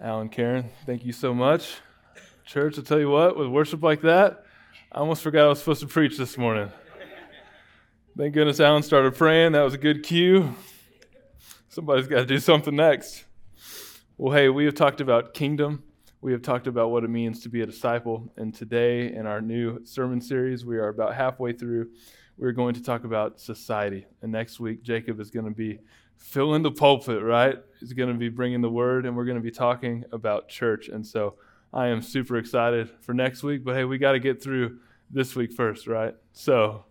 Alan, Karen, thank you so much. Church, I'll tell you what, with worship like that, I almost forgot I was supposed to preach this morning. Thank goodness Alan started praying. That was a good cue. Somebody's got to do something next. Well, hey, we have talked about kingdom. We have talked about what it means to be a disciple. And today, in our new sermon series, we are about halfway through. We're going to talk about society. And next week, Jacob is going to be filling the pulpit, right? He's going to be bringing the word, and we're going to be talking about church. And so I am super excited for next week. But hey, we got to get through this week first, right? So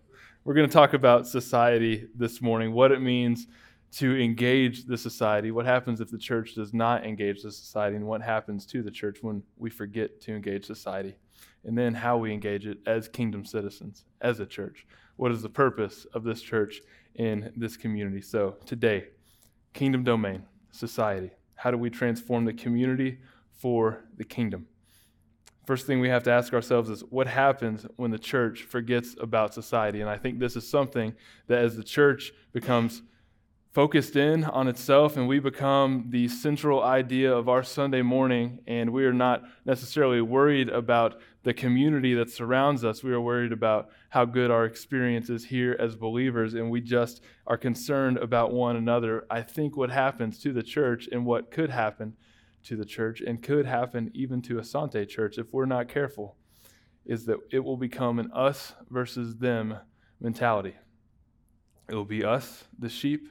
we're going to talk about society this morning, what it means to engage the society, what happens if the church does not engage the society, and what happens to the church when we forget to engage society, and then how we engage it as kingdom citizens, as a church. What is the purpose of this church in this community? So today, kingdom domain, society. How do we transform the community for the kingdom? First thing we have to ask ourselves is what happens when the church forgets about society? And I think this is something that as the church becomes focused in on itself and we become the central idea of our Sunday morning and we are not necessarily worried about the community that surrounds us. We are worried about how good our experience is here as believers and we just are concerned about one another. I think what happens to the church and what could happen to the church and could happen even to Asante Church if we're not careful is that it will become an us versus them mentality. It will be us, the sheep,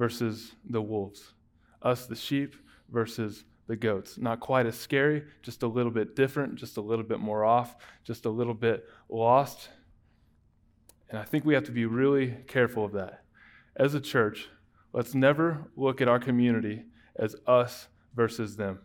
versus the wolves. Us, the sheep, versus the goats. Not quite as scary, just a little bit different, just a little bit more off, just a little bit lost. And I think we have to be really careful of that. As a church, let's never look at our community as us versus them.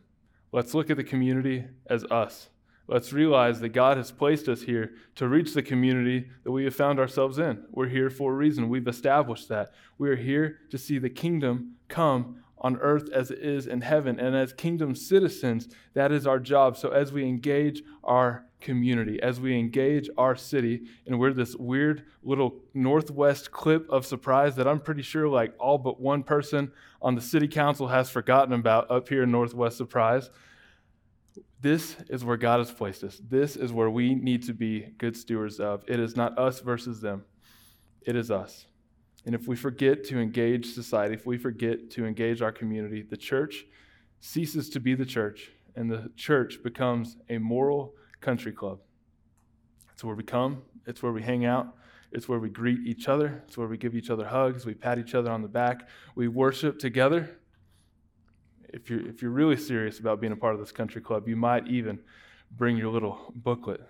Let's look at the community as us. Let's realize that God has placed us here to reach the community that we have found ourselves in. We're here for a reason. We've established that. We are here to see the kingdom come on earth as it is in heaven. And as kingdom citizens, that is our job. So as we engage our community, as we engage our city, and we're this weird little northwest clip of surprise that I'm pretty sure like all but one person on the city council has forgotten about up here in Northwest Surprise. This is where God has placed us. This is where we need to be good stewards of. It is not us versus them, it is us. And if we forget to engage society, if we forget to engage our community, the church ceases to be the church, and the church becomes a moral country club. It's where we come, it's where we hang out, it's where we greet each other, it's where we give each other hugs, we pat each other on the back, we worship together if you're, if you're really serious about being a part of this country club, you might even bring your little booklet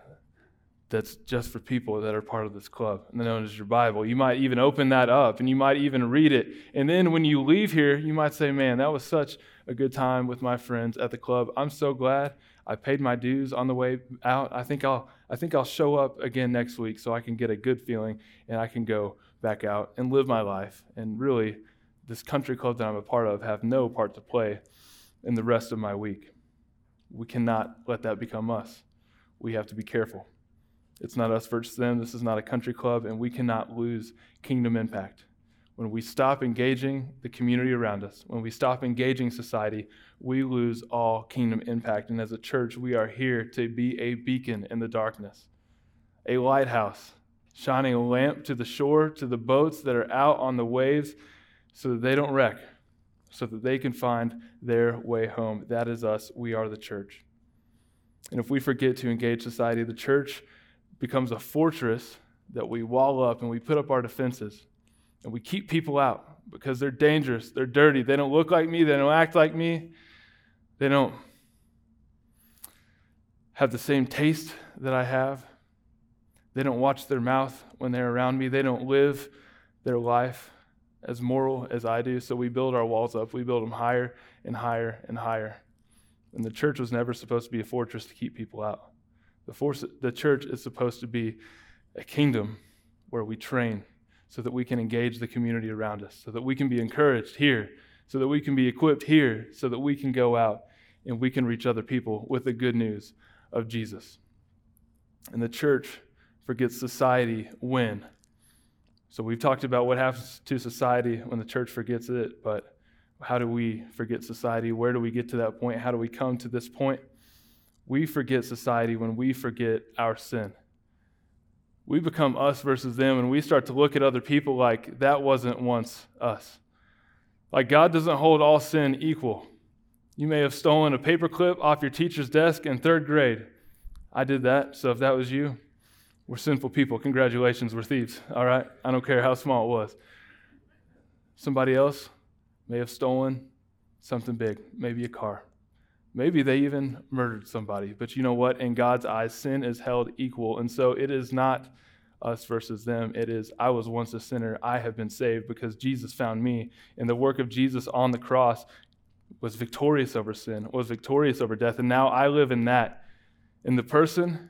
that's just for people that are part of this club, known as your Bible. You might even open that up and you might even read it. And then when you leave here, you might say, Man, that was such a good time with my friends at the club. I'm so glad I paid my dues on the way out. I think I'll, I think I'll show up again next week so I can get a good feeling and I can go back out and live my life and really this country club that I'm a part of have no part to play in the rest of my week. We cannot let that become us. We have to be careful. It's not us versus them. This is not a country club, and we cannot lose kingdom impact. When we stop engaging the community around us, when we stop engaging society, we lose all kingdom impact. And as a church, we are here to be a beacon in the darkness, a lighthouse, shining a lamp to the shore, to the boats that are out on the waves so that they don't wreck, so that they can find their way home. That is us. We are the church. And if we forget to engage society, the church becomes a fortress that we wall up and we put up our defenses and we keep people out because they're dangerous, they're dirty, they don't look like me, they don't act like me, they don't have the same taste that I have. They don't watch their mouth when they're around me. They don't live their life as moral as I do, so we build our walls up. We build them higher and higher and higher. And the church was never supposed to be a fortress to keep people out. The, force, the church is supposed to be a kingdom where we train so that we can engage the community around us, so that we can be encouraged here, so that we can be equipped here, so that we can go out and we can reach other people with the good news of Jesus. And the church forgets society when so we've talked about what happens to society when the church forgets it, but How do we forget society? Where do we get to that point? How do we come to this point? We forget society when we forget our sin. We become us versus them, and we start to look at other people like that wasn't once us. Like God doesn't hold all sin equal. You may have stolen a paperclip off your teacher's desk in third grade. I did that, so if that was you, we're sinful people. Congratulations, we're thieves. All right? I don't care how small it was. Somebody else may have stolen something big, maybe a car. Maybe they even murdered somebody. But you know what? In God's eyes, sin is held equal. And so it is not us versus them. It is, I was once a sinner. I have been saved because Jesus found me. And the work of Jesus on the cross was victorious over sin, was victorious over death. And now I live in that. And the person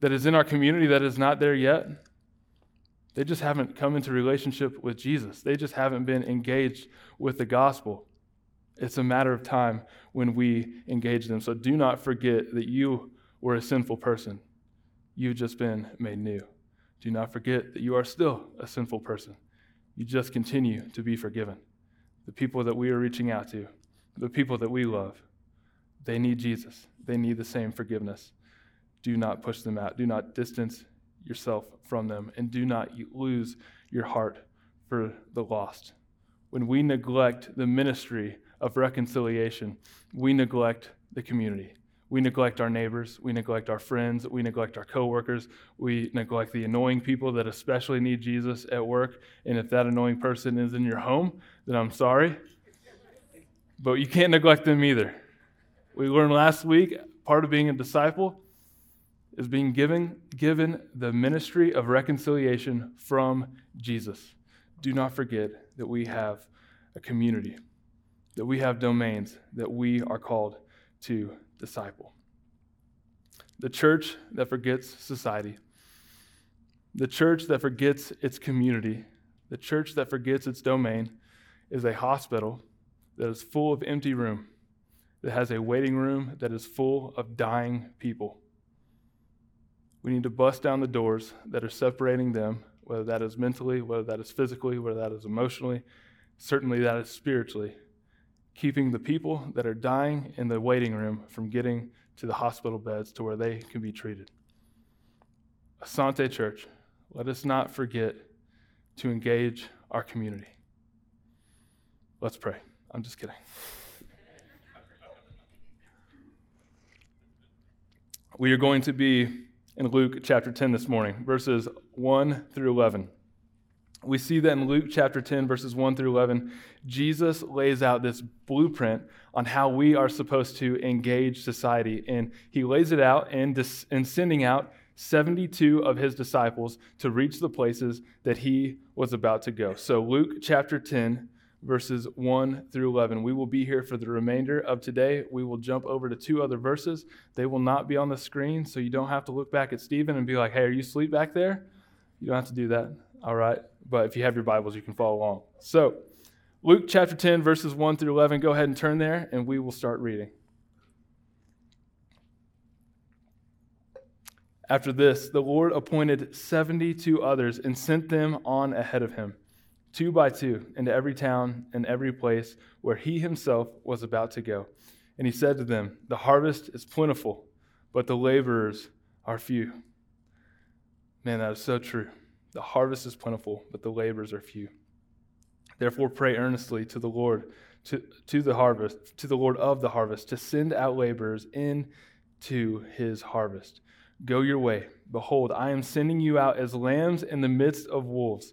that is in our community that is not there yet, they just haven't come into relationship with Jesus. They just haven't been engaged with the gospel. It's a matter of time when we engage them. So do not forget that you were a sinful person. You've just been made new. Do not forget that you are still a sinful person. You just continue to be forgiven. The people that we are reaching out to, the people that we love, they need Jesus. They need the same forgiveness. Do not push them out. Do not distance yourself from them. And do not lose your heart for the lost. When we neglect the ministry of reconciliation, we neglect the community. We neglect our neighbors, we neglect our friends, we neglect our coworkers, we neglect the annoying people that especially need Jesus at work. And if that annoying person is in your home, then I'm sorry. But you can't neglect them either. We learned last week part of being a disciple is being given, given the ministry of reconciliation from Jesus. Do not forget that we have a community, that we have domains that we are called to disciple. The church that forgets society, the church that forgets its community, the church that forgets its domain is a hospital that is full of empty room, that has a waiting room that is full of dying people. We need to bust down the doors that are separating them, whether that is mentally, whether that is physically, whether that is emotionally, certainly that is spiritually, keeping the people that are dying in the waiting room from getting to the hospital beds to where they can be treated. Asante Church, let us not forget to engage our community. Let's pray. I'm just kidding. We are going to be in Luke chapter 10 this morning, verses 1 through 11. We see that in Luke chapter 10, verses 1 through 11, Jesus lays out this blueprint on how we are supposed to engage society. And he lays it out in, dis- in sending out 72 of his disciples to reach the places that he was about to go. So, Luke chapter 10, verses 1 through 11. We will be here for the remainder of today. We will jump over to two other verses. They will not be on the screen, so you don't have to look back at Stephen and be like, hey, are you asleep back there? You don't have to do that. All right. But if you have your Bibles, you can follow along. So, Luke chapter 10, verses 1 through 11. Go ahead and turn there, and we will start reading. After this, the Lord appointed 72 others and sent them on ahead of him two by two, into every town and every place where he himself was about to go. And he said to them, The harvest is plentiful, but the laborers are few. Man, that is so true. The harvest is plentiful, but the laborers are few. Therefore, pray earnestly to the Lord, to, to the harvest, to the Lord of the harvest, to send out laborers into his harvest. Go your way. Behold, I am sending you out as lambs in the midst of wolves.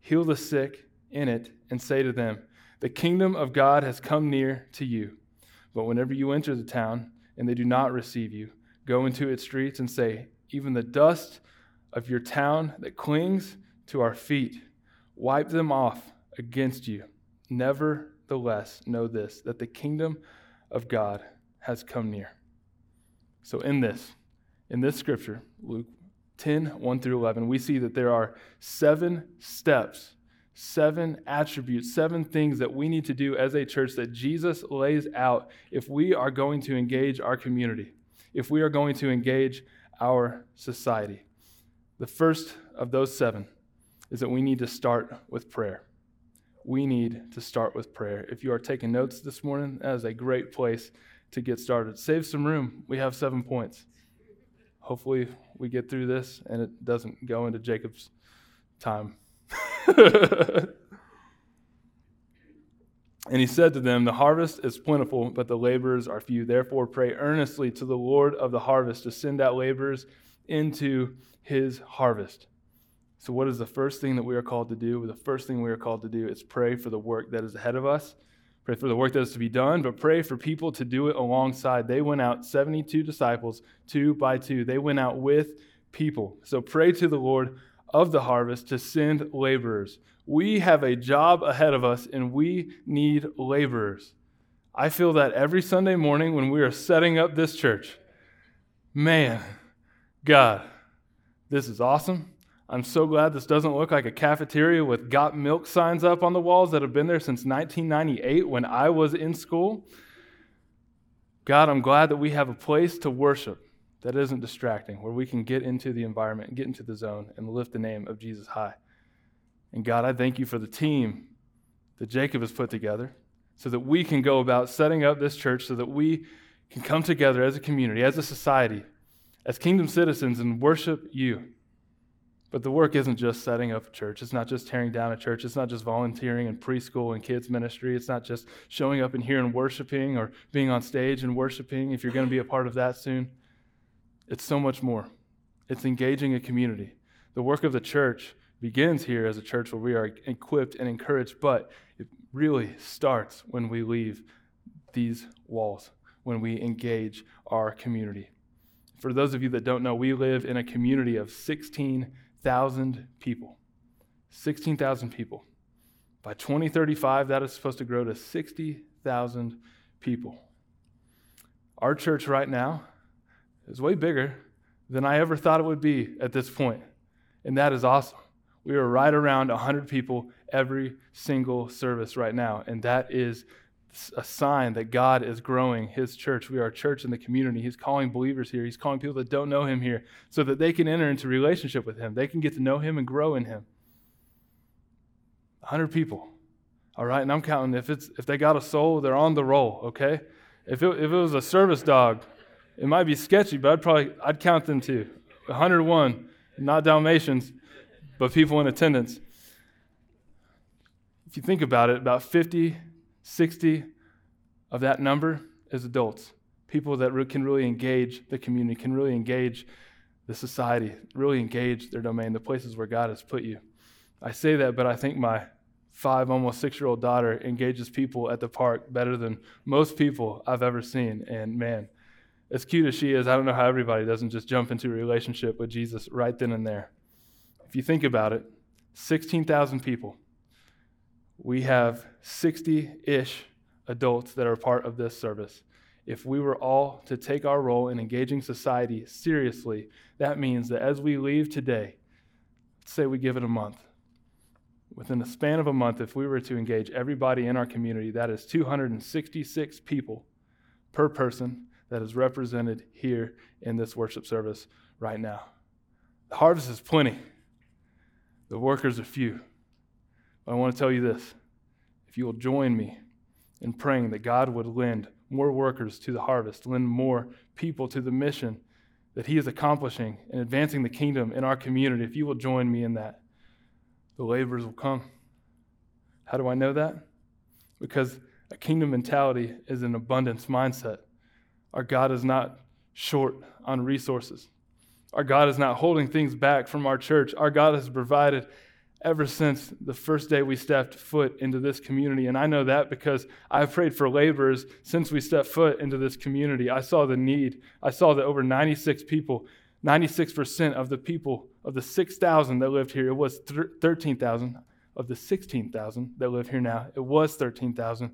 heal the sick in it, and say to them, The kingdom of God has come near to you. But whenever you enter the town and they do not receive you, go into its streets and say, Even the dust of your town that clings to our feet, wipe them off against you. Nevertheless, know this that the kingdom of God has come near. So, in this, in this scripture, Luke 10 1 through 11, we see that there are seven steps, seven attributes, seven things that we need to do as a church that Jesus lays out if we are going to engage our community, if we are going to engage our society. The first of those seven is that we need to start with prayer. We need to start with prayer. If you are taking notes this morning, that is a great place to get started. Save some room. We have seven points. Hopefully, we get through this and it doesn't go into Jacob's time. and he said to them, The harvest is plentiful, but the laborers are few. Therefore, pray earnestly to the Lord of the harvest to send out laborers into his harvest. So, what is the first thing that we are called to do? The first thing we are called to do is pray for the work that is ahead of us, pray for the work that is to be done, but pray for people to do it alongside. They went out, 72 disciples, two by two. They went out with people. So, pray to the Lord of the harvest to send laborers. We have a job ahead of us, and we need laborers. I feel that every Sunday morning when we are setting up this church. Man, God, this is awesome. I'm so glad this doesn't look like a cafeteria with got milk signs up on the walls that have been there since 1998 when I was in school. God, I'm glad that we have a place to worship that isn't distracting, where we can get into the environment, get into the zone, and lift the name of Jesus high. And God, I thank you for the team that Jacob has put together so that we can go about setting up this church so that we can come together as a community, as a society, as kingdom citizens, and worship you. But the work isn't just setting up a church. It's not just tearing down a church. It's not just volunteering in preschool and kids ministry. It's not just showing up in here and worshiping or being on stage and worshiping if you're going to be a part of that soon. It's so much more. It's engaging a community. The work of the church begins here as a church where we are equipped and encouraged, but it really starts when we leave these walls, when we engage our community. For those of you that don't know, we live in a community of 16 16,000 people. 16,000 people. By 2035, that is supposed to grow to 60,000 people. Our church right now is way bigger than I ever thought it would be at this point, and that is awesome. We are right around 100 people every single service right now, and that is a sign that God is growing his church. We are a church in the community. He's calling believers here. He's calling people that don't know him here so that they can enter into relationship with him. They can get to know him and grow in him. 100 people. All right, and I'm counting if it's if they got a soul, they're on the roll, okay? If it, if it was a service dog, it might be sketchy, but I'd probably I'd count them too. 101, not Dalmatians, but people in attendance. If you think about it, about 50 60 of that number is adults, people that can really engage the community, can really engage the society, really engage their domain, the places where God has put you. I say that, but I think my five, almost six year old daughter engages people at the park better than most people I've ever seen. And man, as cute as she is, I don't know how everybody doesn't just jump into a relationship with Jesus right then and there. If you think about it, 16,000 people we have 60 ish adults that are part of this service. If we were all to take our role in engaging society seriously, that means that as we leave today, say we give it a month. Within the span of a month, if we were to engage everybody in our community, that is 266 people per person that is represented here in this worship service right now. The harvest is plenty, the workers are few. I want to tell you this if you will join me in praying that God would lend more workers to the harvest, lend more people to the mission that He is accomplishing and advancing the kingdom in our community, if you will join me in that, the laborers will come. How do I know that? Because a kingdom mentality is an abundance mindset. Our God is not short on resources. Our God is not holding things back from our church. Our God has provided ever since the first day we stepped foot into this community. And I know that because I've prayed for laborers since we stepped foot into this community. I saw the need. I saw that over 96 people, 96% of the people, of the 6,000 that lived here, it was 13,000. of the 16,000 that live here now, it was 13,000.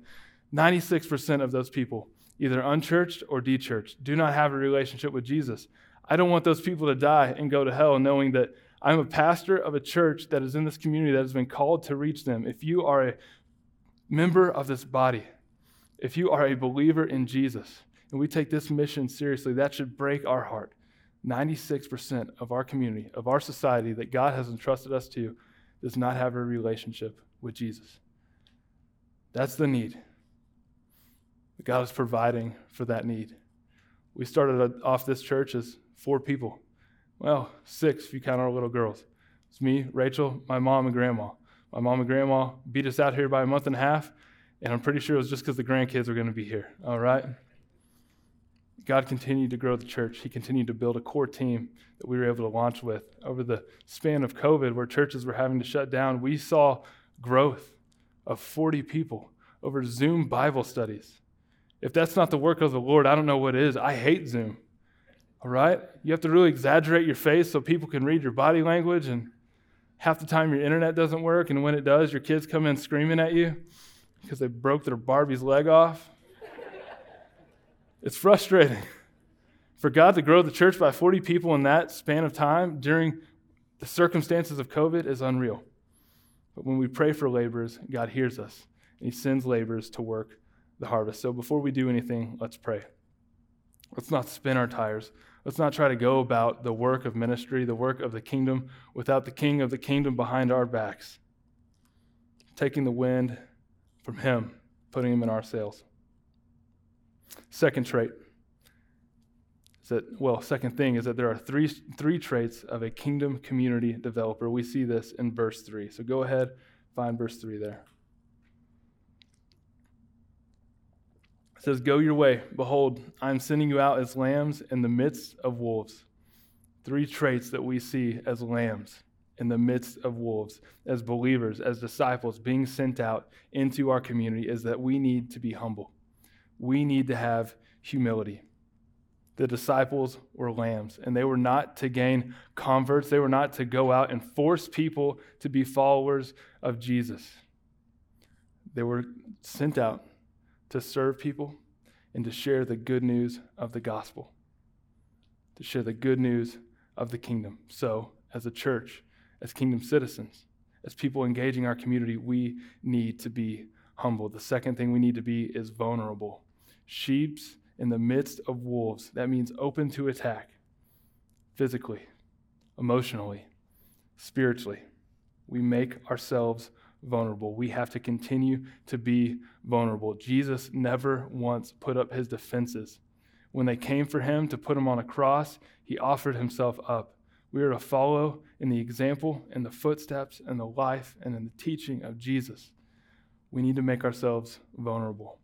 96% of those people, either unchurched or dechurched, do not have a relationship with Jesus. I don't want those people to die and go to hell knowing that I'm a pastor of a church that is in this community that has been called to reach them. If you are a member of this body, if you are a believer in Jesus, and we take this mission seriously, that should break our heart. 96% of our community, of our society that God has entrusted us to, does not have a relationship with Jesus. That's the need. God is providing for that need. We started off this church as four people. Well, six if you count our little girls. It's me, Rachel, my mom, and grandma. My mom and grandma beat us out here by a month and a half, and I'm pretty sure it was just because the grandkids were going to be here. All right? God continued to grow the church. He continued to build a core team that we were able to launch with. Over the span of COVID, where churches were having to shut down, we saw growth of 40 people over Zoom Bible studies. If that's not the work of the Lord, I don't know what is. I hate Zoom. All right? You have to really exaggerate your face so people can read your body language, and half the time your internet doesn't work, and when it does, your kids come in screaming at you because they broke their Barbie's leg off. it's frustrating. For God to grow the church by 40 people in that span of time during the circumstances of COVID is unreal. But when we pray for laborers, God hears us, and He sends laborers to work the harvest. So before we do anything, let's pray. Let's not spin our tires. Let's not try to go about the work of ministry, the work of the kingdom, without the king of the kingdom behind our backs, taking the wind from him, putting him in our sails. Second trait is that, well, second thing is that there are three, three traits of a kingdom community developer. We see this in verse 3. So go ahead, find verse 3 there. It says, Go your way. Behold, I am sending you out as lambs in the midst of wolves. Three traits that we see as lambs in the midst of wolves, as believers, as disciples being sent out into our community, is that we need to be humble. We need to have humility. The disciples were lambs, and they were not to gain converts. They were not to go out and force people to be followers of Jesus. They were sent out to serve people and to share the good news of the gospel, to share the good news of the kingdom. So, as a church, as kingdom citizens, as people engaging our community, we need to be humble. The second thing we need to be is vulnerable. Sheep's in the midst of wolves. That means open to attack physically, emotionally, spiritually. We make ourselves vulnerable. We have to continue to be vulnerable. Jesus never once put up his defenses. When they came for him to put him on a cross, he offered himself up. We are to follow in the example and the footsteps and the life and in the teaching of Jesus. We need to make ourselves vulnerable.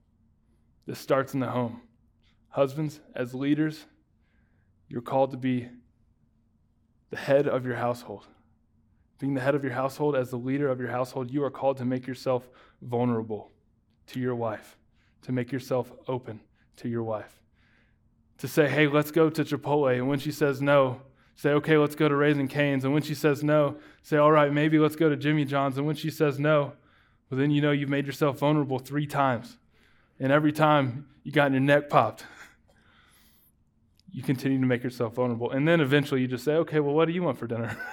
This starts in the home. Husbands, as leaders, you're called to be the head of your household being the head of your household, as the leader of your household, you are called to make yourself vulnerable to your wife, to make yourself open to your wife. To say, hey, let's go to Chipotle. And when she says no, say, okay, let's go to Raising Cane's. And when she says no, say, all right, maybe let's go to Jimmy John's. And when she says no, well, then you know you've made yourself vulnerable three times. And every time you got your neck popped, you continue to make yourself vulnerable. And then eventually you just say, okay, well, what do you want for dinner?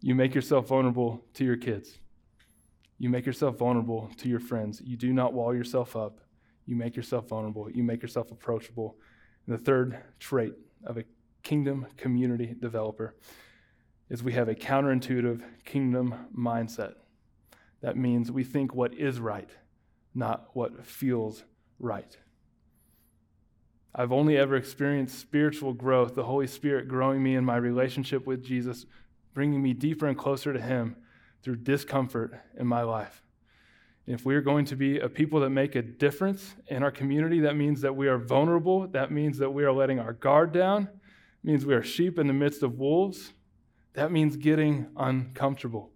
You make yourself vulnerable to your kids. You make yourself vulnerable to your friends. You do not wall yourself up. You make yourself vulnerable. You make yourself approachable. And the third trait of a kingdom community developer is we have a counterintuitive kingdom mindset. That means we think what is right, not what feels right. I've only ever experienced spiritual growth, the Holy Spirit growing me in my relationship with Jesus bringing me deeper and closer to Him through discomfort in my life. if we are going to be a people that make a difference in our community, that means that we are vulnerable. That means that we are letting our guard down. It means we are sheep in the midst of wolves. That means getting uncomfortable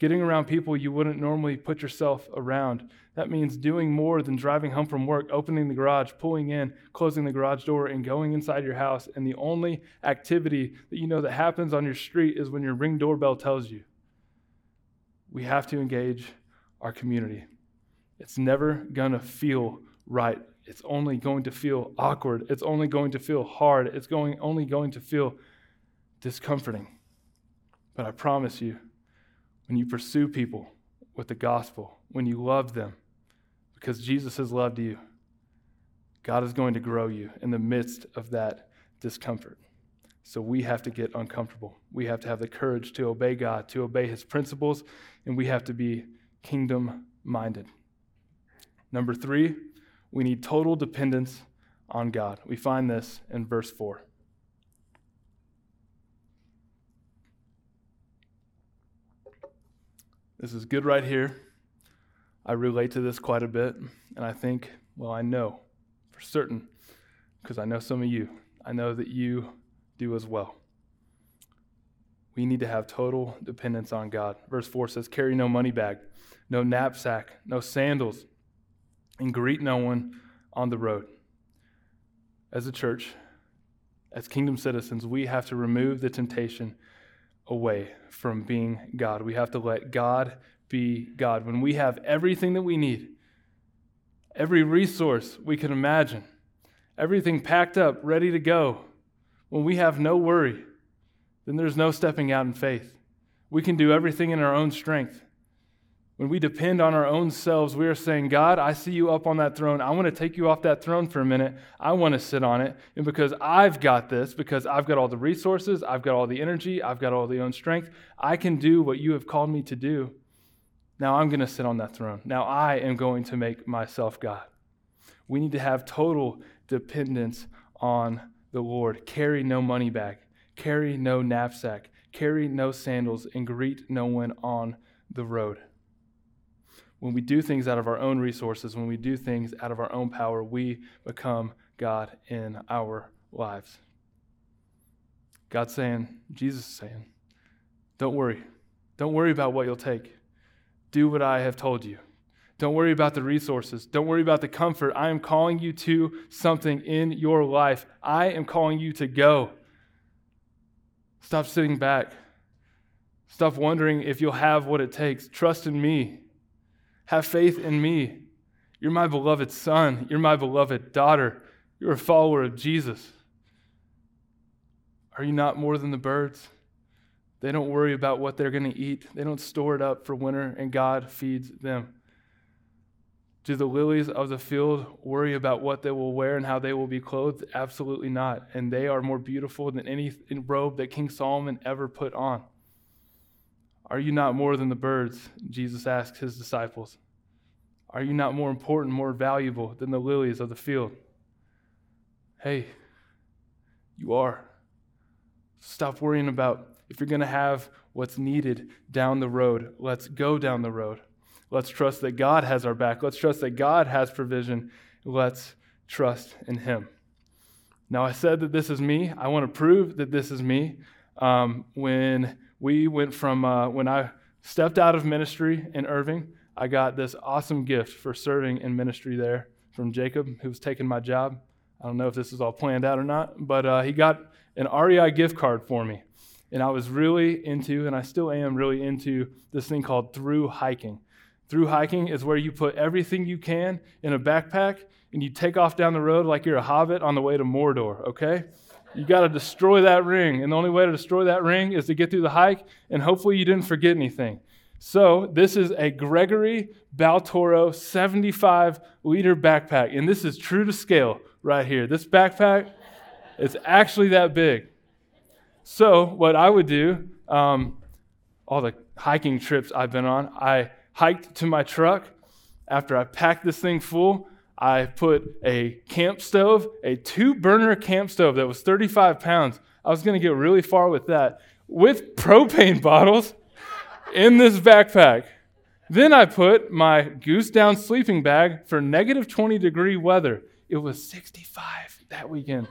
getting around people you wouldn't normally put yourself around. That means doing more than driving home from work, opening the garage, pulling in, closing the garage door, and going inside your house. And the only activity that you know that happens on your street is when your ring doorbell tells you. we have to engage our community. It's never going to feel right. It's only going to feel awkward. It's only going to feel hard. It's going, only going to feel discomforting. But I promise you, when you pursue people with the gospel, when you love them, because Jesus has loved you, God is going to grow you in the midst of that discomfort. So we have to get uncomfortable. We have to have the courage to obey God, to obey his principles, and we have to be kingdom minded. Number three, we need total dependence on God. We find this in verse 4. This is good right here. I relate to this quite a bit, and I think, well, I know for certain, because I know some of you, I know that you do as well. We need to have total dependence on God. Verse 4 says, Carry no money bag, no knapsack, no sandals, and greet no one on the road. As a church, as kingdom citizens, we have to remove the temptation away from being God. We have to let God be God. When we have everything that we need, every resource we can imagine, everything packed up, ready to go, when we have no worry, then there's no stepping out in faith. We can do everything in our own strength. When we depend on our own selves, we are saying, God, I see you up on that throne. I want to take you off that throne for a minute. I want to sit on it. And because I've got this, because I've got all the resources, I've got all the energy, I've got all the own strength, I can do what you have called me to do. Now I'm going to sit on that throne. Now I am going to make myself God. We need to have total dependence on the Lord. Carry no money bag, carry no knapsack, carry no sandals, and greet no one on the road when we do things out of our own resources, when we do things out of our own power, we become God in our lives. God's saying, Jesus is saying, don't worry. Don't worry about what you'll take. Do what I have told you. Don't worry about the resources. Don't worry about the comfort. I am calling you to something in your life. I am calling you to go. Stop sitting back. Stop wondering if you'll have what it takes. Trust in me. Have faith in me. You're my beloved son. You're my beloved daughter. You're a follower of Jesus. Are you not more than the birds? They don't worry about what they're going to eat, they don't store it up for winter, and God feeds them. Do the lilies of the field worry about what they will wear and how they will be clothed? Absolutely not. And they are more beautiful than any robe that King Solomon ever put on. Are you not more than the birds? Jesus asked his disciples. Are you not more important, more valuable than the lilies of the field? Hey, you are. Stop worrying about if you're going to have what's needed down the road. Let's go down the road. Let's trust that God has our back. Let's trust that God has provision. Let's trust in Him. Now, I said that this is me. I want to prove that this is me. Um, when we went from uh, when I stepped out of ministry in Irving, I got this awesome gift for serving in ministry there from Jacob, who was taking my job. I don't know if this is all planned out or not, but uh, he got an REI gift card for me. And I was really into, and I still am really into, this thing called through hiking. Through hiking is where you put everything you can in a backpack and you take off down the road like you're a hobbit on the way to Mordor, okay? You got to destroy that ring. And the only way to destroy that ring is to get through the hike, and hopefully you didn't forget anything. So, this is a Gregory Baltoro 75 liter backpack. And this is true to scale right here. This backpack is actually that big. So, what I would do, um, all the hiking trips I've been on, I hiked to my truck. After I packed this thing full, I put a camp stove, a two burner camp stove that was 35 pounds. I was going to get really far with that, with propane bottles in this backpack. Then I put my goose down sleeping bag for negative 20 degree weather. It was 65 that weekend.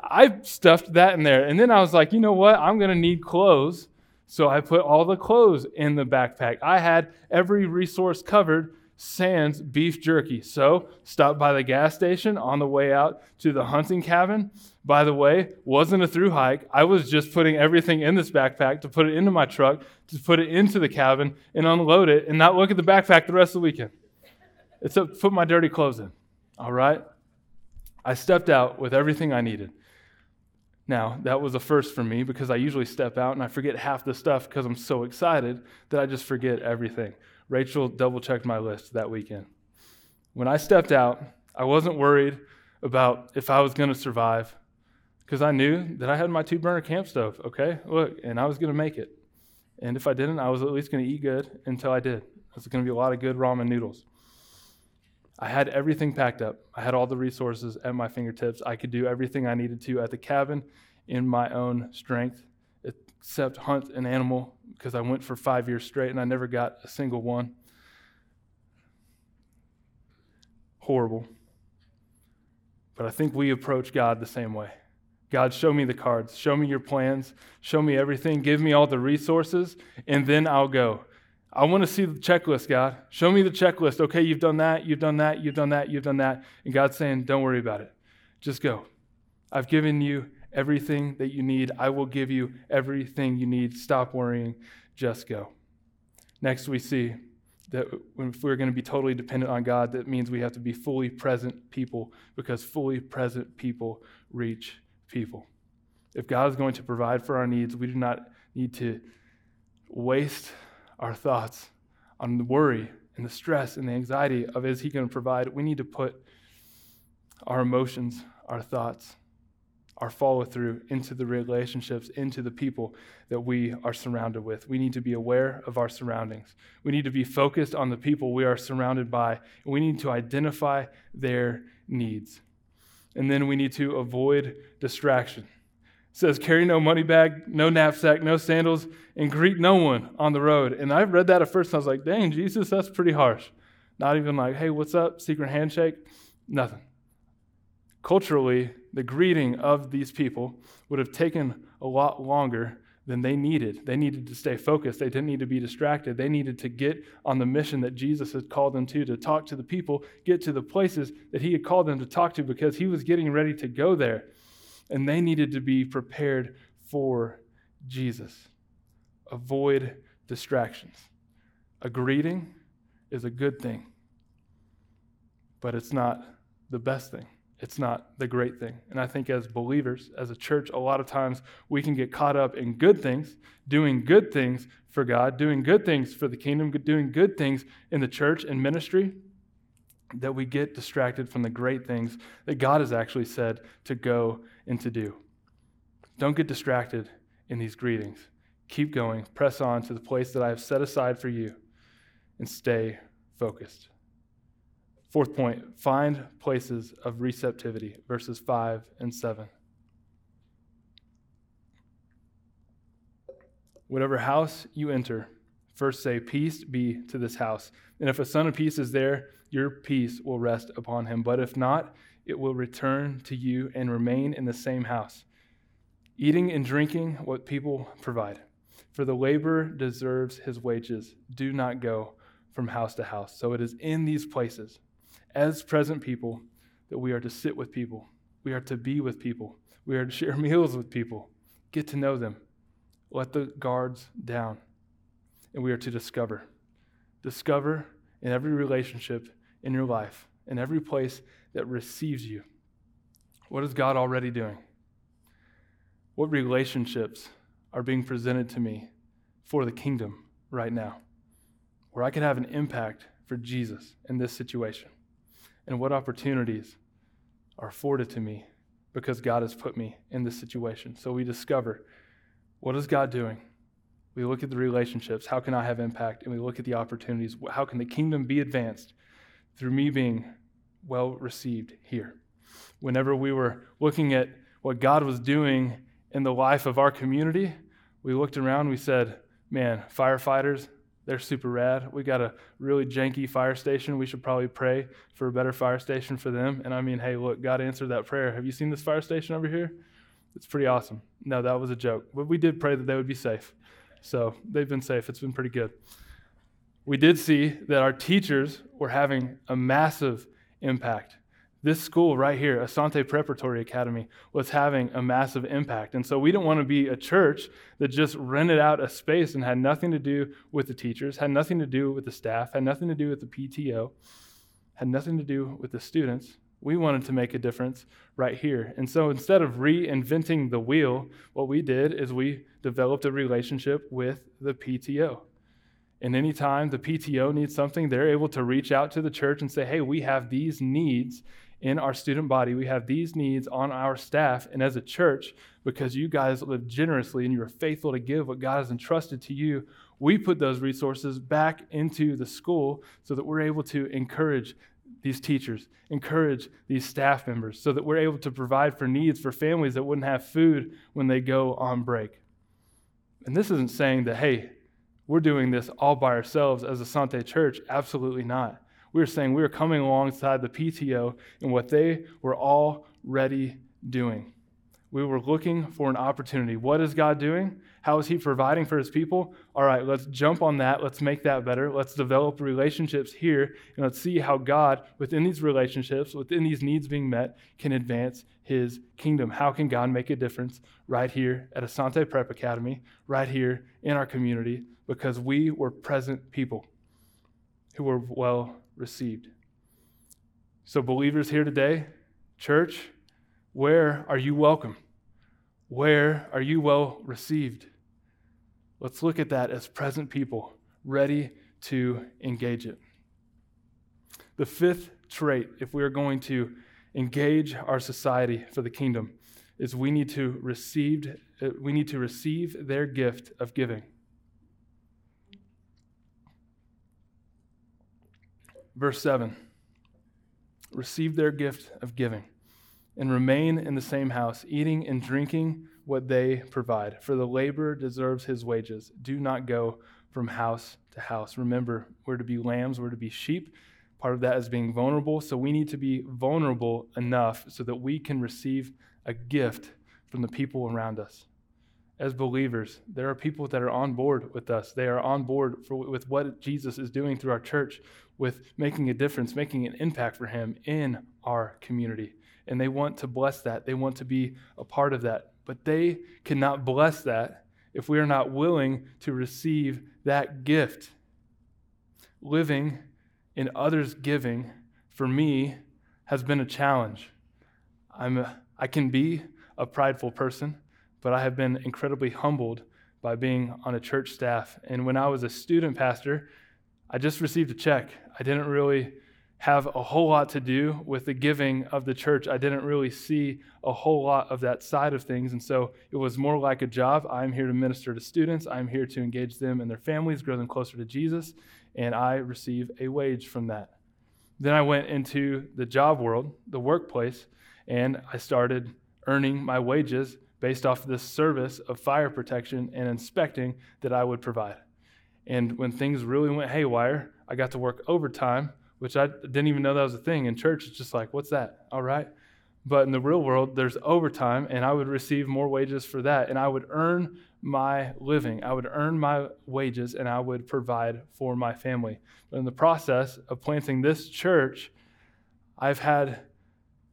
I stuffed that in there. And then I was like, you know what? I'm going to need clothes. So I put all the clothes in the backpack. I had every resource covered sans beef jerky. So, stopped by the gas station on the way out to the hunting cabin. By the way, wasn't a through hike. I was just putting everything in this backpack to put it into my truck, to put it into the cabin and unload it and not look at the backpack the rest of the weekend. It's to put my dirty clothes in. All right? I stepped out with everything I needed. Now, that was a first for me because I usually step out and I forget half the stuff because I'm so excited that I just forget everything. Rachel double checked my list that weekend. When I stepped out, I wasn't worried about if I was going to survive because I knew that I had my two burner camp stove, okay? Look, and I was going to make it. And if I didn't, I was at least going to eat good until I did. There's going to be a lot of good ramen noodles. I had everything packed up. I had all the resources at my fingertips. I could do everything I needed to at the cabin in my own strength, except hunt an animal because I went for five years straight and I never got a single one. Horrible. But I think we approach God the same way. God, show me the cards, show me your plans, show me everything, give me all the resources, and then I'll go. I want to see the checklist, God. Show me the checklist. Okay, you've done that, you've done that, you've done that, you've done that. And God's saying, don't worry about it. Just go. I've given you everything that you need. I will give you everything you need. Stop worrying. Just go. Next, we see that if we're going to be totally dependent on God, that means we have to be fully present people because fully present people reach people. If God is going to provide for our needs, we do not need to waste our thoughts on the worry and the stress and the anxiety of is he going to provide? We need to put our emotions, our thoughts, our follow through into the relationships, into the people that we are surrounded with. We need to be aware of our surroundings. We need to be focused on the people we are surrounded by, we need to identify their needs. And then we need to avoid distraction says, Carry no money bag, no knapsack, no sandals, and greet no one on the road. And I read that at first, and I was like, Dang, Jesus, that's pretty harsh. Not even like, Hey, what's up? Secret handshake? Nothing. Culturally, the greeting of these people would have taken a lot longer than they needed. They needed to stay focused. They didn't need to be distracted. They needed to get on the mission that Jesus had called them to, to talk to the people, get to the places that he had called them to talk to because he was getting ready to go there and they needed to be prepared for Jesus. Avoid distractions. A greeting is a good thing, but it's not the best thing. It's not the great thing. And I think as believers, as a church, a lot of times we can get caught up in good things, doing good things for God, doing good things for the kingdom, doing good things in the church and ministry, that we get distracted from the great things that God has actually said to go and to do. Don't get distracted in these greetings. Keep going. Press on to the place that I have set aside for you and stay focused. Fourth point find places of receptivity, verses 5 and 7. Whatever house you enter, first say, Peace be to this house. And if a son of peace is there, your peace will rest upon him. But if not, it will return to you and remain in the same house, eating and drinking what people provide. For the laborer deserves his wages. Do not go from house to house. So it is in these places, as present people, that we are to sit with people. We are to be with people. We are to share meals with people, get to know them, let the guards down. And we are to discover. Discover in every relationship in your life, in every place that receives you. What is God already doing? What relationships are being presented to me for the kingdom right now, where I can have an impact for Jesus in this situation? And what opportunities are afforded to me because God has put me in this situation? So we discover what is God doing? We look at the relationships. How can I have impact? And we look at the opportunities. How can the kingdom be advanced through me being well received here. Whenever we were looking at what God was doing in the life of our community, we looked around, we said, man, firefighters, they're super rad. We got a really janky fire station. We should probably pray for a better fire station for them. And I mean, hey, look, God answered that prayer. Have you seen this fire station over here? It's pretty awesome. No, that was a joke. But we did pray that they would be safe. So they've been safe. It's been pretty good. We did see that our teachers were having a massive impact. This school right here, Asante Preparatory Academy, was having a massive impact. And so we didn't want to be a church that just rented out a space and had nothing to do with the teachers, had nothing to do with the staff, had nothing to do with the PTO, had nothing to do with the students. We wanted to make a difference right here. And so instead of reinventing the wheel, what we did is we developed a relationship with the PTO. And anytime the PTO needs something, they're able to reach out to the church and say, hey, we have these needs in our student body. We have these needs on our staff. And as a church, because you guys live generously and you're faithful to give what God has entrusted to you, we put those resources back into the school so that we're able to encourage these teachers, encourage these staff members, so that we're able to provide for needs for families that wouldn't have food when they go on break. And this isn't saying that, hey, we're doing this all by ourselves as Asante Church. Absolutely not. We're saying we were coming alongside the PTO in what they were already doing. We were looking for an opportunity. What is God doing? How is He providing for His people? All right, let's jump on that. Let's make that better. Let's develop relationships here, and let's see how God, within these relationships, within these needs being met, can advance His kingdom. How can God make a difference right here at Asante Prep Academy, right here in our community, because we were present people who were well received. So, believers here today, church, where are you welcome? Where are you well received? Let's look at that as present people, ready to engage it. The fifth trait, if we are going to engage our society for the kingdom, is we need to receive, we need to receive their gift of giving. Verse 7 Receive their gift of giving and remain in the same house, eating and drinking what they provide. For the laborer deserves his wages. Do not go from house to house. Remember, we're to be lambs, we're to be sheep. Part of that is being vulnerable. So we need to be vulnerable enough so that we can receive a gift from the people around us. As believers, there are people that are on board with us. They are on board for, with what Jesus is doing through our church with making a difference, making an impact for Him in our community. And they want to bless that, they want to be a part of that. But they cannot bless that if we are not willing to receive that gift. Living in others' giving, for me, has been a challenge. I'm a, I can be a prideful person, but I have been incredibly humbled by being on a church staff. And when I was a student pastor, I just received a check. I didn't really have a whole lot to do with the giving of the church. I didn't really see a whole lot of that side of things. And so it was more like a job. I'm here to minister to students, I'm here to engage them and their families, grow them closer to Jesus, and I receive a wage from that. Then I went into the job world, the workplace, and I started earning my wages based off this service of fire protection and inspecting that I would provide. And when things really went haywire, I got to work overtime, which I didn't even know that was a thing. In church, it's just like, what's that? All right. But in the real world, there's overtime, and I would receive more wages for that. And I would earn my living. I would earn my wages, and I would provide for my family. But in the process of planting this church, I've had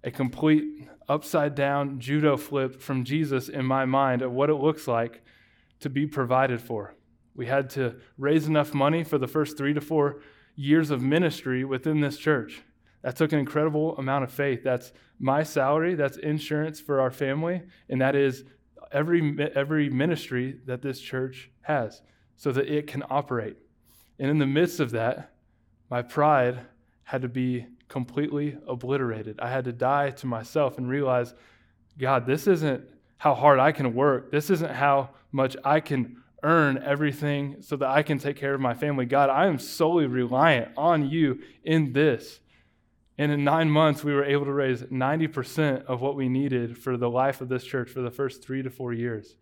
a complete upside down judo flip from Jesus in my mind of what it looks like to be provided for. We had to raise enough money for the first three to four years of ministry within this church. That took an incredible amount of faith. That's my salary, that's insurance for our family, and that is every, every ministry that this church has so that it can operate. And in the midst of that, my pride had to be completely obliterated. I had to die to myself and realize, God, this isn't how hard I can work. This isn't how much I can earn everything so that I can take care of my family. God, I am solely reliant on you in this. And in nine months, we were able to raise 90% of what we needed for the life of this church for the first three to four years.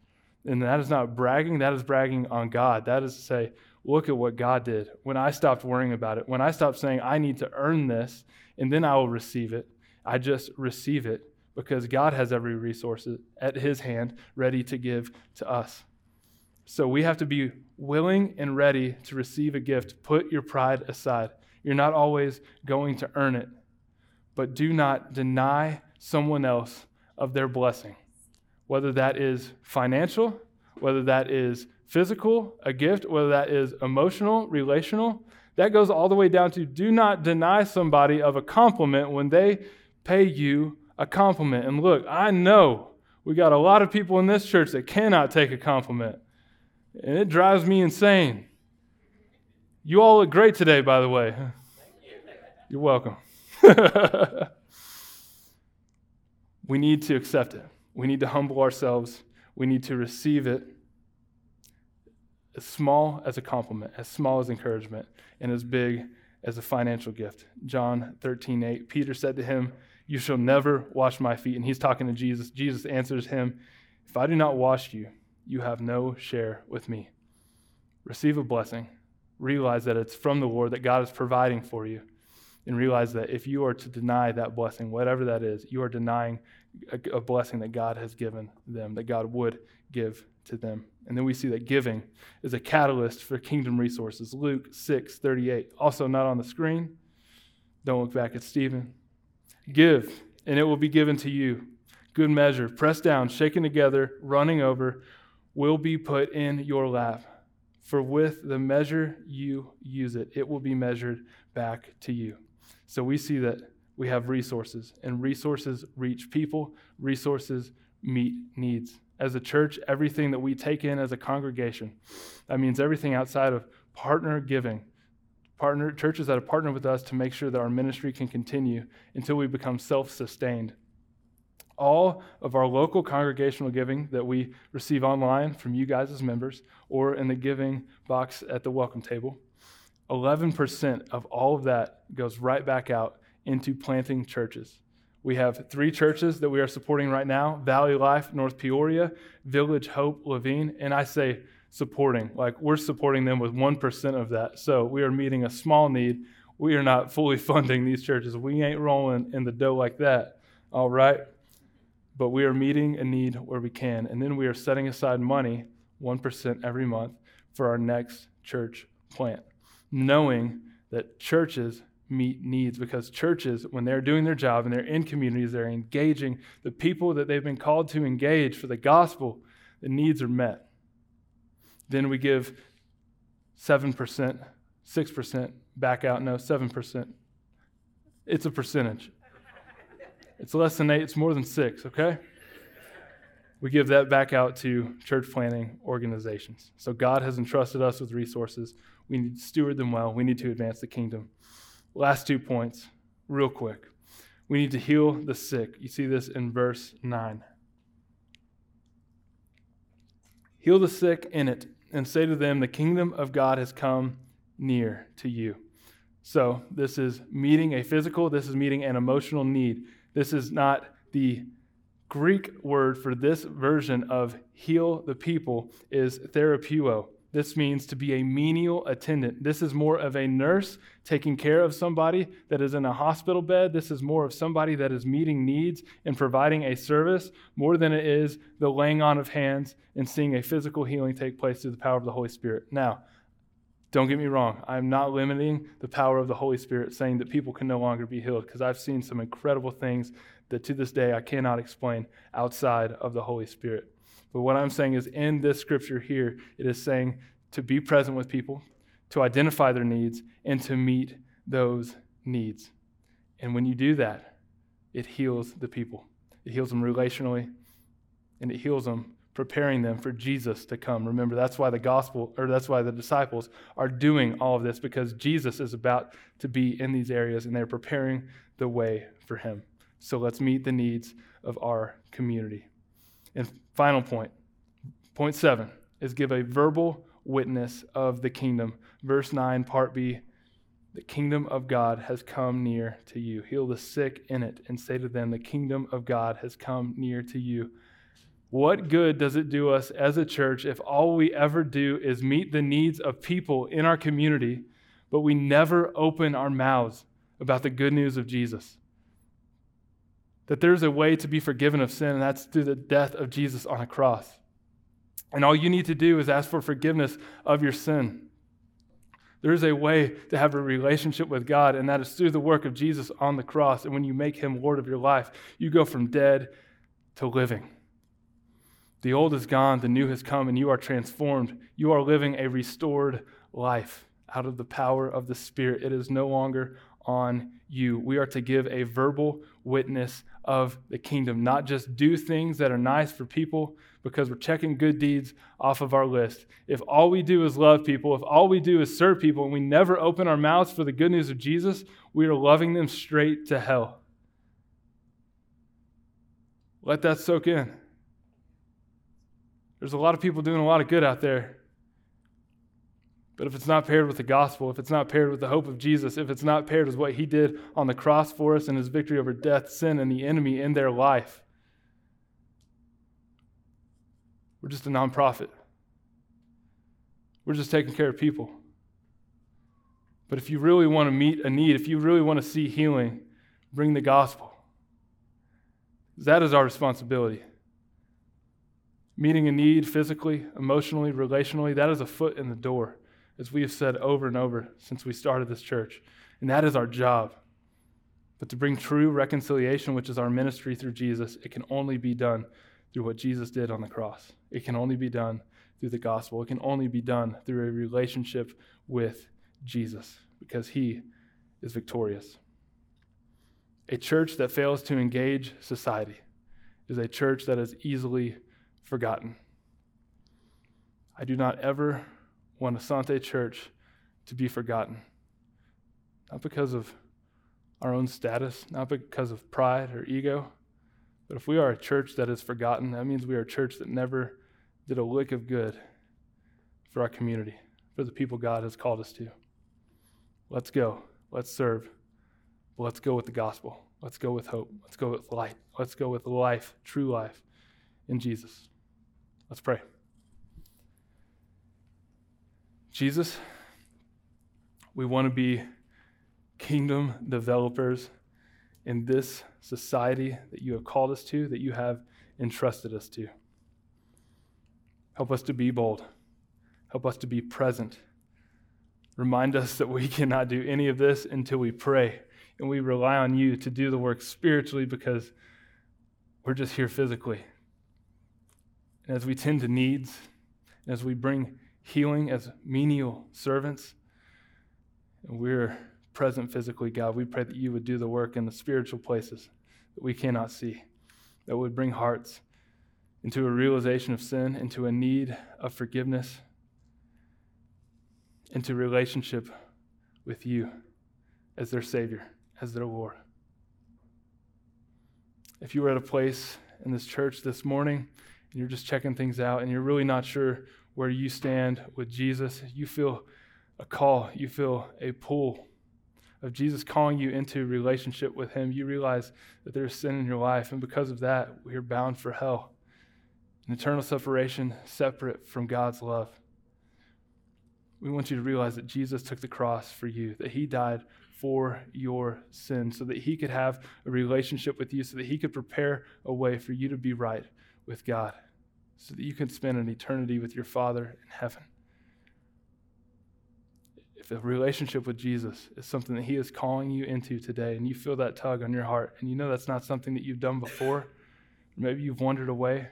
And that is not bragging, that is bragging on God. That is to say, look at what God did. When I stopped worrying about it, when I stopped saying, I need to earn this and then I will receive it, I just receive it because God has every resource at His hand ready to give to us. So we have to be willing and ready to receive a gift. Put your pride aside. You're not always going to earn it, but do not deny someone else of their blessing, whether that is financial, whether that is physical, a gift, whether that is emotional, relational. That goes all the way down to do not deny somebody of a compliment when they pay you a compliment. And look, I know we got a lot of people in this church that cannot take a compliment, and it drives me insane. You all look great today, by the way. You're welcome. we need to accept it. We need to humble ourselves. We need to receive it as small as a compliment, as small as encouragement, and as big as a financial gift. John 13, 8. Peter said to him, You shall never wash my feet. And he's talking to Jesus. Jesus answers him, If I do not wash you, you have no share with me. Receive a blessing. Realize that it's from the Lord, that God is providing for you. And realize that if you are to deny that blessing, whatever that is, you are denying a, a blessing that God has given them, that God would give to them. And then we see that giving is a catalyst for kingdom resources. Luke 6 38. Also, not on the screen. Don't look back at Stephen. Give, and it will be given to you. Good measure, pressed down, shaken together, running over, will be put in your lap. For with the measure you use it, it will be measured back to you. So we see that we have resources, and resources reach people, resources meet needs as a church, everything that we take in as a congregation. That means everything outside of partner giving. Partner churches that have partnered with us to make sure that our ministry can continue until we become self-sustained. All of our local congregational giving that we receive online from you guys as members or in the giving box at the welcome table, 11% of all of that goes right back out into planting churches. We have three churches that we are supporting right now Valley Life, North Peoria, Village Hope, Laveen. And I say supporting, like we're supporting them with 1% of that. So we are meeting a small need. We are not fully funding these churches. We ain't rolling in the dough like that, all right? But we are meeting a need where we can. And then we are setting aside money, 1% every month, for our next church plant, knowing that churches meet needs because churches, when they're doing their job and they're in communities, they're engaging the people that they've been called to engage for the gospel, the needs are met. Then we give 7%, 6% back out. No, 7%. It's a percentage. It's less than eight, it's more than six, okay? We give that back out to church planting organizations. So God has entrusted us with resources. We need to steward them well. We need to advance the kingdom. Last two points, real quick. We need to heal the sick. You see this in verse 9. Heal the sick in it, and say to them, The kingdom of God has come near to you. So, this is meeting a physical, this is meeting an emotional need. This is not the Greek word for this version of heal the people is therapeuo. This means to be a menial attendant. This is more of a nurse taking care of somebody that is in a hospital bed. This is more of somebody that is meeting needs and providing a service more than it is the laying on of hands and seeing a physical healing take place through the power of the Holy Spirit. Now, don't get me wrong. I'm not limiting the power of the Holy Spirit, saying that people can no longer be healed, because I've seen some incredible things that to this day I cannot explain outside of the Holy Spirit. But what I'm saying is, in this scripture here, it is saying to be present with people, to identify their needs, and to meet those needs. And when you do that, it heals the people. It heals them relationally, and it heals them, preparing them for Jesus to come. Remember, that's why the gospel, or that's why the disciples are doing all of this, because Jesus is about to be in these areas, and they're preparing the way for him. So let's meet the needs of our community. And final point, point seven, is give a verbal witness of the kingdom. Verse 9, part B The kingdom of God has come near to you. Heal the sick in it and say to them, The kingdom of God has come near to you. What good does it do us as a church if all we ever do is meet the needs of people in our community, but we never open our mouths about the good news of Jesus? That there's a way to be forgiven of sin, and that's through the death of Jesus on a cross. And all you need to do is ask for forgiveness of your sin. There is a way to have a relationship with God, and that is through the work of Jesus on the cross. And when you make him Lord of your life, you go from dead to living. The old is gone, the new has come, and you are transformed. You are living a restored life out of the power of the Spirit. It is no longer on you. We are to give a verbal witness of the kingdom, not just do things that are nice for people because we're checking good deeds off of our list. If all we do is love people, if all we do is serve people, and we never open our mouths for the good news of Jesus, we are loving them straight to hell. Let that soak in. There's a lot of people doing a lot of good out there. But if it's not paired with the gospel, if it's not paired with the hope of Jesus, if it's not paired with what he did on the cross for us and his victory over death, sin, and the enemy in their life, we're just a nonprofit. We're just taking care of people. But if you really want to meet a need, if you really want to see healing, bring the gospel. That is our responsibility. Meeting a need physically, emotionally, relationally, that is a foot in the door as we have said over and over since we started this church. And that is our job. But to bring true reconciliation, which is our ministry through Jesus, it can only be done through what Jesus did on the cross. It can only be done through the gospel. It can only be done through a relationship with Jesus because he is victorious. A church that fails to engage society is a church that is easily forgotten. I do not ever want Asante Church to be forgotten. Not because of our own status, not because of pride or ego, but if we are a church that is forgotten, that means we are a church that never did a lick of good for our community, for the people God has called us to. Let's go. Let's serve. let's go with the gospel. Let's go with hope. Let's go with light. Let's go with life, true life in Jesus. Let's pray. Jesus, we want to be kingdom developers in this society that you have called us to, that you have entrusted us to. Help us to be bold. Help us to be present. Remind us that we cannot do any of this until we pray and we rely on you to do the work spiritually because we're just here physically. And as we tend to needs, as we bring healing as menial servants. And we're present physically, God. We pray that you would do the work in the spiritual places that we cannot see, that would bring hearts into a realization of sin, into a need of forgiveness, into relationship with you as their Savior, as their Lord. If you were at a place in this church this morning and you're just checking things out and you're really not sure where you stand with Jesus, you feel a call, you feel a pull of Jesus calling you into relationship with Him. You realize that there's sin in your life, and because of that, we're bound for hell an eternal separation separate from God's love. We want you to realize that Jesus took the cross for you, that He died for your sin, so that He could have a relationship with you, so that He could prepare a way for you to be right with God so that you can spend an eternity with your Father in heaven. If a relationship with Jesus is something that He is calling you into today, and you feel that tug on your heart, and you know that's not something that you've done before, maybe you've wandered away,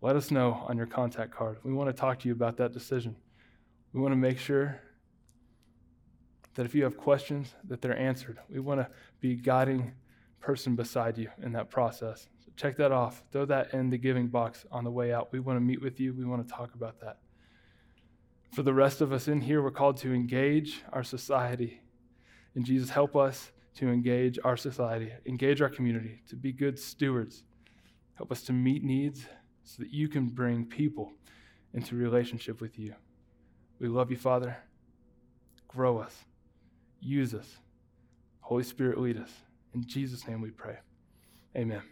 let us know on your contact card. We want to talk to you about that decision. We want to make sure that if you have questions, that they're answered. We want to be guiding person beside you in that process check that off. Throw that in the giving box on the way out. We want to meet with you. We want to talk about that. For the rest of us in here, we're called to engage our society. And Jesus, help us to engage our society, engage our community, to be good stewards. Help us to meet needs so that you can bring people into relationship with you. We love you, Father. Grow us, use us. Holy Spirit, lead us. In Jesus' name we pray. Amen.